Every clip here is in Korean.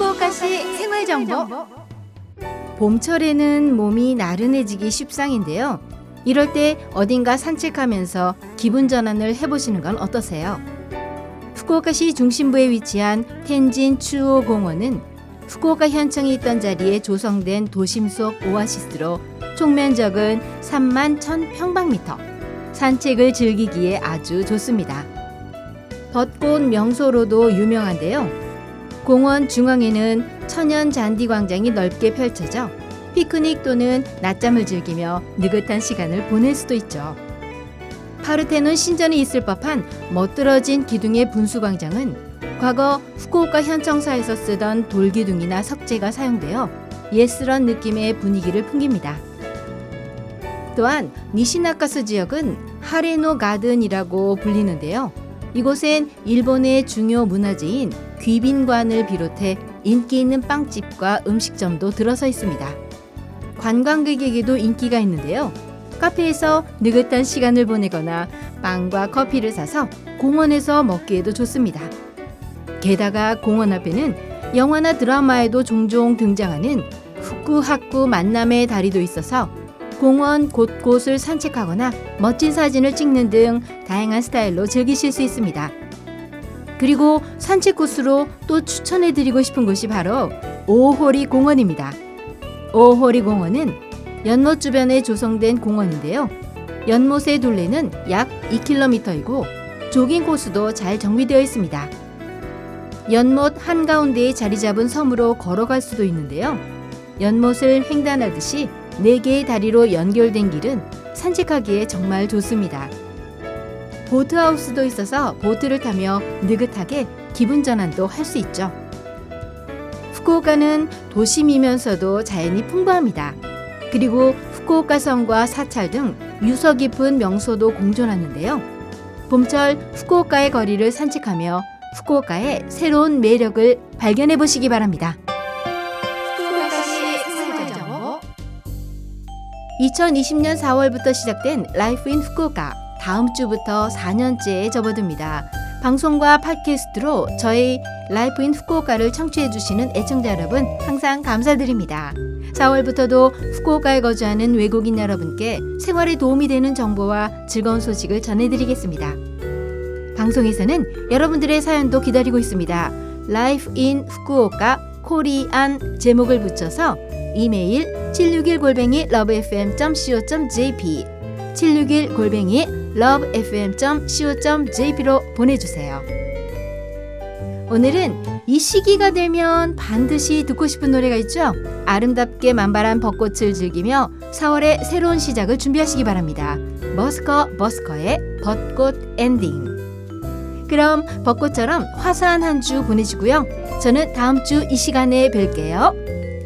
후쿠오카시 생활 정보. 봄철에는 몸이 나른해지기 쉽상인데요. 이럴 때 어딘가 산책하면서 기분 전환을 해보시는 건 어떠세요? 후쿠오카시 중심부에 위치한 텐진 추오 공원은 후쿠오카 현청이 있던 자리에 조성된 도심 속 오아시스로 총 면적은 3만 1000평방미터. 산책을 즐기기에 아주 좋습니다. 벚꽃 명소로도 유명한데요. 공원 중앙에는 천연 잔디 광장이 넓게 펼쳐져 피크닉 또는 낮잠을 즐기며 느긋한 시간을 보낼 수도 있죠. 파르테논 신전이 있을 법한 멋들어진 기둥의 분수 광장은 과거 후쿠오카 현청사에서 쓰던 돌기둥이나 석재가 사용되어 예스런 느낌의 분위기를 풍깁니다. 또한 니시나카스 지역은 하레노 가든이라고 불리는데요. 이곳엔 일본의 중요 문화재인 귀빈관을 비롯해 인기 있는 빵집과 음식점도 들어서 있습니다. 관광객에게도 인기가 있는데요. 카페에서 느긋한 시간을 보내거나 빵과 커피를 사서 공원에서 먹기에도 좋습니다. 게다가 공원 앞에는 영화나 드라마에도 종종 등장하는 후쿠하쿠 만남의 다리도 있어서 공원 곳곳을 산책하거나 멋진 사진을 찍는 등 다양한 스타일로 즐기실 수 있습니다. 그리고 산책 코스로 또 추천해 드리고 싶은 곳이 바로 오호리 공원입니다. 오호리 공원은 연못 주변에 조성된 공원인데요. 연못의 둘레는 약 2km이고 조깅 코스도 잘 정비되어 있습니다. 연못 한가운데에 자리 잡은 섬으로 걸어갈 수도 있는데요. 연못을 횡단하듯이 4개의 다리로 연결된 길은 산책하기에 정말 좋습니다. 보트하우스도 있어서 보트를 타며 느긋하게 기분 전환도 할 수 있죠. 후쿠오카는 도심이면서도 자연이 풍부합니다. 그리고 후쿠오카 성과 사찰 등 유서 깊은 명소도 공존하는데요. 봄철 후쿠오카의 거리를 산책하며 후쿠오카의 새로운 매력을 발견해 보시기 바랍니다. 2020년 4월부터 시작된 Life in 후쿠오카 다음 주부터 4년째에 접어듭니다. 방송과 팟캐스트로 저희 Life in 후쿠오카를 청취해 주시는 애청자 여러분 항상 감사드립니다. 4월부터도 후쿠오카에 거주하는 외국인 여러분께 생활에 도움이 되는 정보와 즐거운 소식을 전해드리겠습니다. 방송에서는 여러분들의 사연도 기다리고 있습니다. Life in 후쿠오카 Korean 제목을 붙여서 이메일 761골뱅이 lovefm.co.jp 761골뱅이 lovefm.co.jp로 보내주세요. 오늘은 이 시기가 되면 반드시 듣고 싶은 노래가 있죠? 아름답게 만발한 벚꽃을 즐기며 4월의 새로운 시작을 준비하시기 바랍니다. 머스커 버스커의 벚꽃 엔딩. 그럼 벚꽃처럼 화사한 한 주 보내시고요. 저는 다음 주 이 시간에 뵐게요.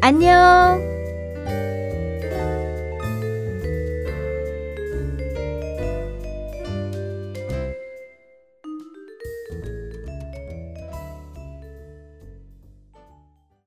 안녕!